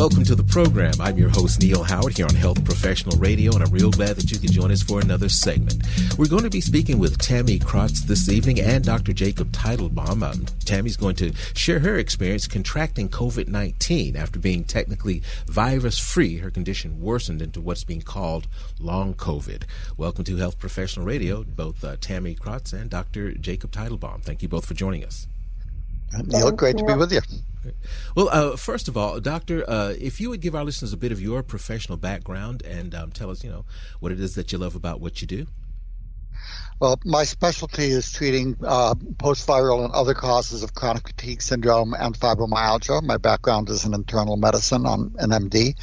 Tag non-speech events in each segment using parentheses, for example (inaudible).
Welcome to the program. I'm your host, Neil Howard, here on Health Professional Radio, and I'm real glad that you could join us for another segment. We're going to be speaking with Tammy Krotz this evening and Dr. Jacob Teitelbaum. Um, Tammy's going to share her experience contracting COVID 19 after being technically virus free. Her condition worsened into what's being called long COVID. Welcome to Health Professional Radio, both uh, Tammy Krotz and Dr. Jacob Teitelbaum. Thank you both for joining us. Neil, great to be with you. Well, uh, first of all, Doctor, uh, if you would give our listeners a bit of your professional background and um, tell us, you know, what it is that you love about what you do. Well, my specialty is treating uh, post-viral and other causes of chronic fatigue syndrome and fibromyalgia. My background is in internal medicine on an MD.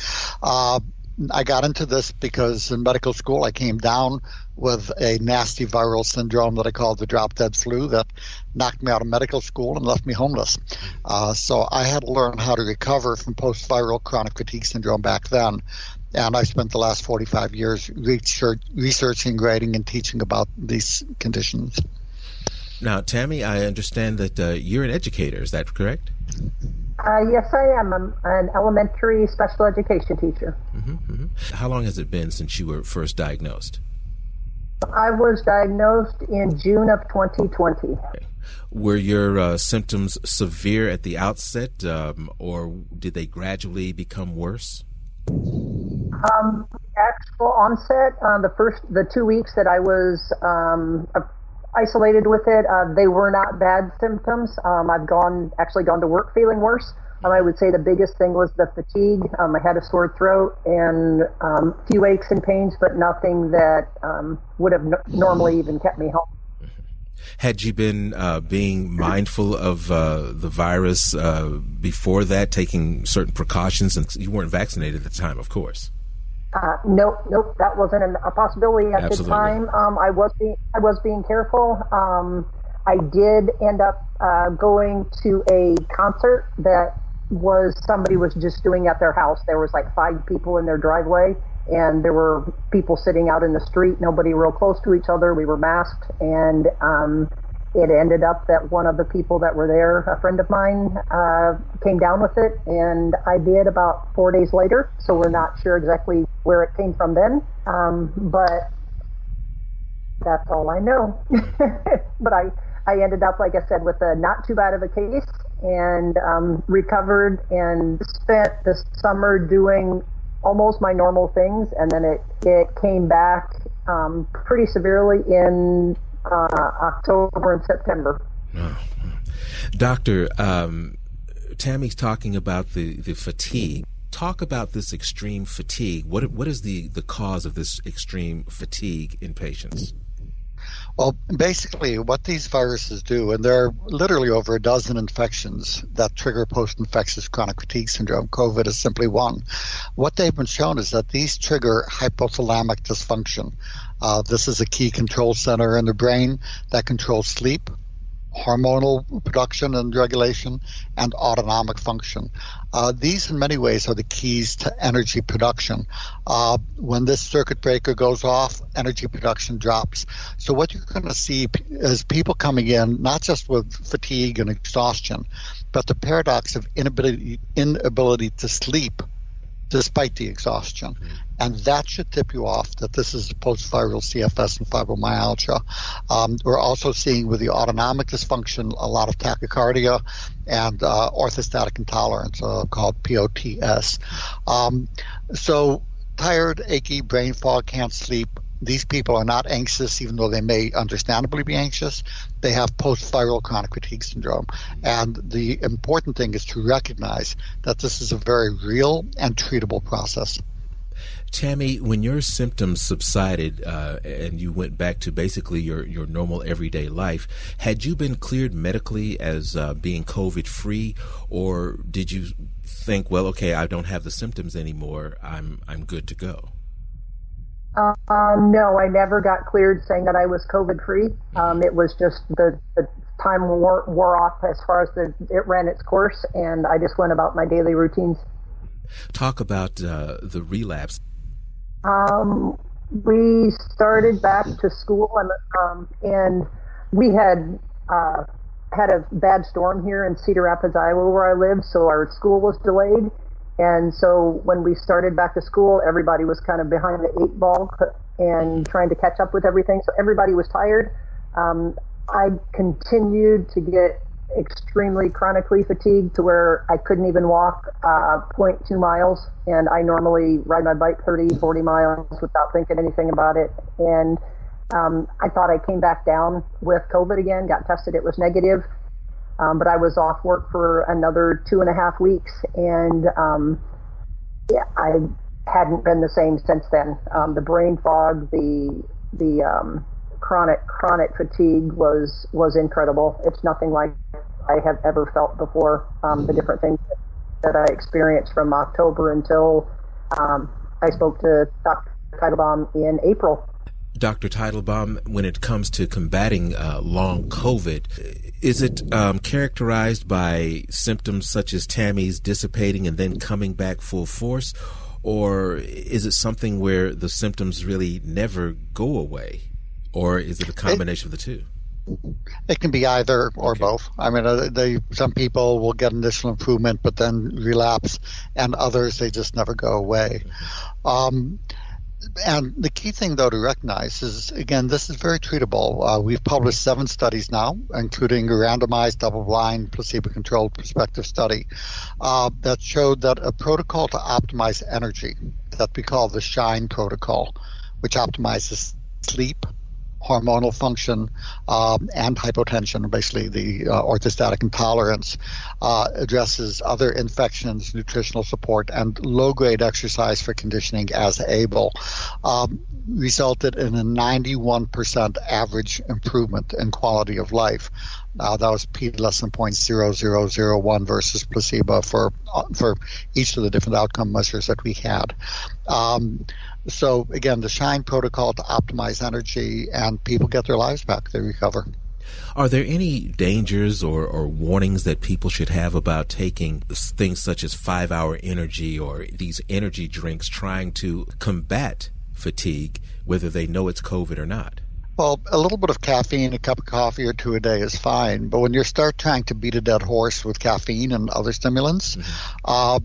I got into this because in medical school I came down with a nasty viral syndrome that I called the drop dead flu that knocked me out of medical school and left me homeless. Uh, so I had to learn how to recover from post viral chronic fatigue syndrome back then. And I spent the last 45 years research, researching, writing, and teaching about these conditions. Now, Tammy, I understand that uh, you're an educator. Is that correct? Uh, yes, I am. I'm an elementary special education teacher. Mm-hmm, mm-hmm. How long has it been since you were first diagnosed? I was diagnosed in June of 2020. Okay. Were your uh, symptoms severe at the outset, um, or did they gradually become worse? Um, actual onset, uh, the first, the two weeks that I was um, isolated with it. Uh, they were not bad symptoms. Um, I've gone actually gone to work feeling worse. Um, I would say the biggest thing was the fatigue. Um, I had a sore throat and um, a few aches and pains, but nothing that um, would have normally even kept me home. (laughs) Had you been uh, being mindful of uh, the virus uh, before that, taking certain precautions, and you weren't vaccinated at the time, of course? Uh, nope, nope, that wasn't an, a possibility at Absolutely. the time. Um, I was being, I was being careful. Um, I did end up uh, going to a concert that was somebody was just doing at their house. There was like five people in their driveway, and there were people sitting out in the street. Nobody real close to each other. We were masked, and um, it ended up that one of the people that were there, a friend of mine, uh, came down with it, and I did about four days later. So we're not sure exactly where it came from then, um, but that's all I know. (laughs) but I, I ended up, like I said, with a not too bad of a case, and um, recovered and spent the summer doing almost my normal things, and then it it came back um, pretty severely in October and September. Oh. Doctor, um, Tammy's talking about the, the fatigue. Talk about this extreme fatigue. What what is the, the cause of this extreme fatigue in patients? Well, basically, what these viruses do, and there are literally over a dozen infections that trigger post infectious chronic fatigue syndrome. COVID is simply one. What they've been shown is that these trigger hypothalamic dysfunction. Uh, this is a key control center in the brain that controls sleep, hormonal production and regulation, and autonomic function. Uh, these, in many ways, are the keys to energy production. Uh, when this circuit breaker goes off, energy production drops. So, what you're going to see is people coming in not just with fatigue and exhaustion, but the paradox of inability, inability to sleep despite the exhaustion. And that should tip you off that this is post-viral CFS and fibromyalgia. Um, we're also seeing with the autonomic dysfunction a lot of tachycardia and uh, orthostatic intolerance uh, called POTS. Um, so tired, achy, brain fog, can't sleep, these people are not anxious, even though they may understandably be anxious. They have post viral chronic fatigue syndrome. And the important thing is to recognize that this is a very real and treatable process. Tammy, when your symptoms subsided uh, and you went back to basically your, your normal everyday life, had you been cleared medically as uh, being COVID free, or did you think, well, okay, I don't have the symptoms anymore, I'm I'm good to go? Um, no, I never got cleared saying that I was COVID free. Um, it was just the, the time wore, wore off as far as the, it ran its course, and I just went about my daily routines. Talk about uh, the relapse. Um, we started back to school, and um, and we had uh, had a bad storm here in Cedar Rapids, Iowa, where I live, so our school was delayed And so when we started back to school, everybody was kind of behind the eight ball and trying to catch up with everything. So everybody was tired. Um, I continued to get extremely chronically fatigued to where I couldn't even walk uh, 0.2 miles. And I normally ride my bike 30, 40 miles without thinking anything about it. And um, I thought I came back down with COVID again, got tested, it was negative. Um, but I was off work for another two and a half weeks, and um, yeah, I hadn't been the same since then. Um, the brain fog, the the um, chronic chronic fatigue was was incredible. It's nothing like I have ever felt before. Um, the different things that I experienced from October until um, I spoke to Dr. Teitelbaum in April. Dr. Teitelbaum, when it comes to combating uh, long COVID, is it um, characterized by symptoms such as Tammy's dissipating and then coming back full force? Or is it something where the symptoms really never go away? Or is it a combination it, of the two? It can be either or okay. both. I mean, uh, they some people will get initial improvement, but then relapse, and others they just never go away. Um, and the key thing, though, to recognize is again, this is very treatable. Uh, we've published seven studies now, including a randomized, double blind, placebo controlled prospective study uh, that showed that a protocol to optimize energy that we call the SHINE protocol, which optimizes sleep, hormonal function um, and hypotension, basically the uh, orthostatic intolerance, uh, addresses other infections, nutritional support, and low grade exercise for conditioning as able, um, resulted in a 91% average improvement in quality of life. Uh, that was p less than 0.0001 versus placebo for for each of the different outcome measures that we had. Um, so again, the Shine protocol to optimize energy, and people get their lives back. They recover. Are there any dangers or, or warnings that people should have about taking things such as five hour energy or these energy drinks trying to combat fatigue, whether they know it's COVID or not? Well, a little bit of caffeine, a cup of coffee or two a day is fine. But when you start trying to beat a dead horse with caffeine and other stimulants, mm-hmm. uh,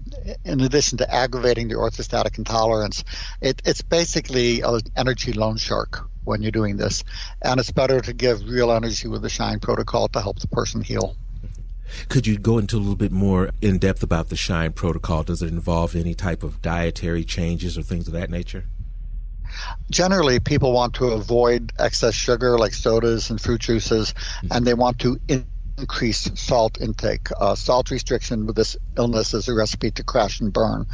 in addition to aggravating the orthostatic intolerance, it, it's basically an energy loan shark when you're doing this. And it's better to give real energy with the SHINE protocol to help the person heal. Could you go into a little bit more in depth about the SHINE protocol? Does it involve any type of dietary changes or things of that nature? Generally people want to avoid excess sugar like sodas and fruit juices mm-hmm. and they want to increase salt intake. Uh, salt restriction with this illness is a recipe to crash and burn.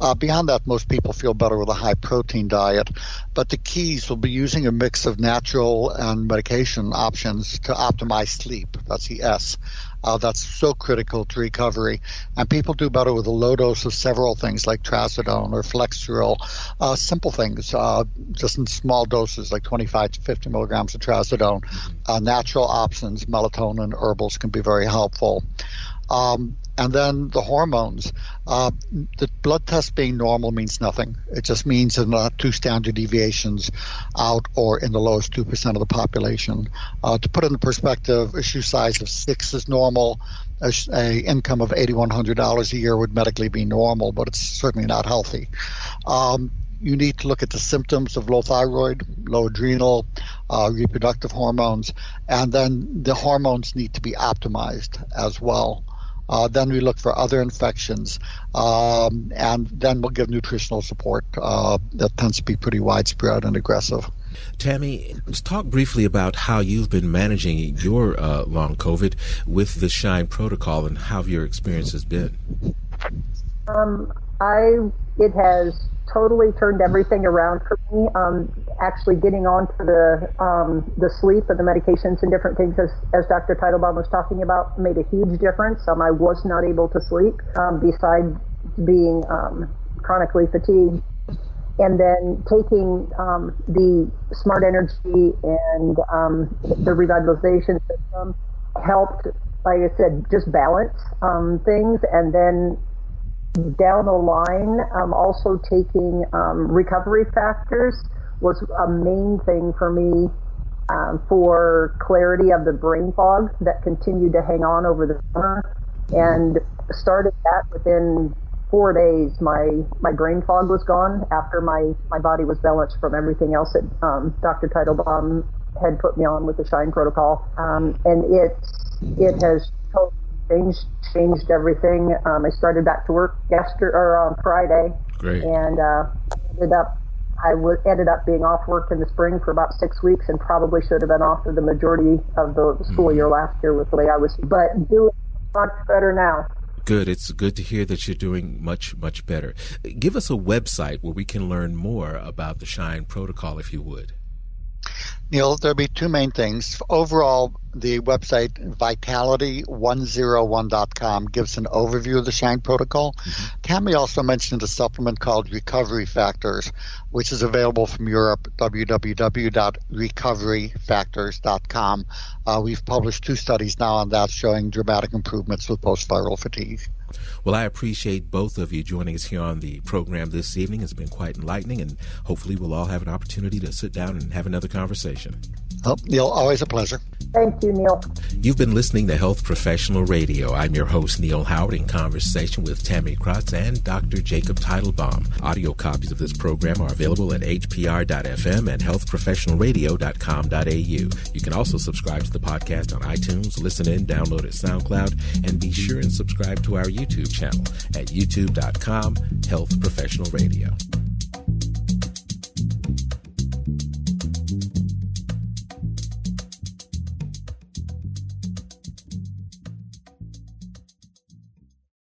Uh, beyond that, most people feel better with a high protein diet, but the keys will be using a mix of natural and medication options to optimize sleep. That's the S. Uh, that's so critical to recovery. And people do better with a low dose of several things like trazodone or flexeril, uh, simple things, uh, just in small doses like 25 to 50 milligrams of trazodone. Mm-hmm. Uh, natural options, melatonin, herbals can be very helpful. Um, and then the hormones. Uh, the blood test being normal means nothing. It just means there are not two standard deviations out or in the lowest 2% of the population. Uh, to put it in perspective, a shoe size of six is normal. A, a income of $8,100 a year would medically be normal, but it's certainly not healthy. Um, you need to look at the symptoms of low thyroid, low adrenal, uh, reproductive hormones, and then the hormones need to be optimized as well. Uh, then we look for other infections, um, and then we'll give nutritional support uh, that tends to be pretty widespread and aggressive. Tammy, let's talk briefly about how you've been managing your uh, long COVID with the Shine protocol and how your experience has been. Um, I it has totally turned everything around for me. Um, actually, getting on to the um, the sleep and the medications and different things, as, as Dr. Teitelbaum was talking about, made a huge difference. Um, I was not able to sleep, um, besides being um, chronically fatigued. And then taking um, the smart energy and the revitalization system helped, like I said, just balance things. And then down the line, um, also taking um, recovery factors was a main thing for me um, for clarity of the brain fog that continued to hang on over the summer and started that within four days, my my brain fog was gone after my my body was balanced from everything else that um, Dr. Teitelbaum had put me on with the Shine protocol, um, and it it has totally changed changed everything. Um, I started back to work yesterday or on Friday, Great. and uh, ended up I w- ended up being off work in the spring for about six weeks, and probably should have been off for the majority of the school mm-hmm. year last year with the way I was, but doing much better now. Good. It's good to hear that you're doing much, much better. Give us a website where we can learn more about the Shine protocol, if you would. Neil, there'll be two main things. Overall, the website vitality101.com gives an overview of the Shine protocol. Mm-hmm. Tammy also mentioned a supplement called Recovery Factors, which is available from Europe, www.recoveryfactors.com. Uh, we've published two studies now on that showing dramatic improvements with post-viral fatigue. Well, I appreciate both of you joining us here on the program this evening. It's been quite enlightening, and hopefully, we'll all have an opportunity to sit down and have another conversation. Oh, Neil, always a pleasure. Thank you, Neil. You've been listening to Health Professional Radio. I'm your host, Neil Howard, in conversation with Tammy Krotz and Dr. Jacob Teitelbaum. Audio copies of this program are available at hpr.fm and healthprofessionalradio.com.au. You can also subscribe to the podcast on iTunes, listen in, download it SoundCloud, and be sure and subscribe to our YouTube channel at youtube.com Health Professional Radio.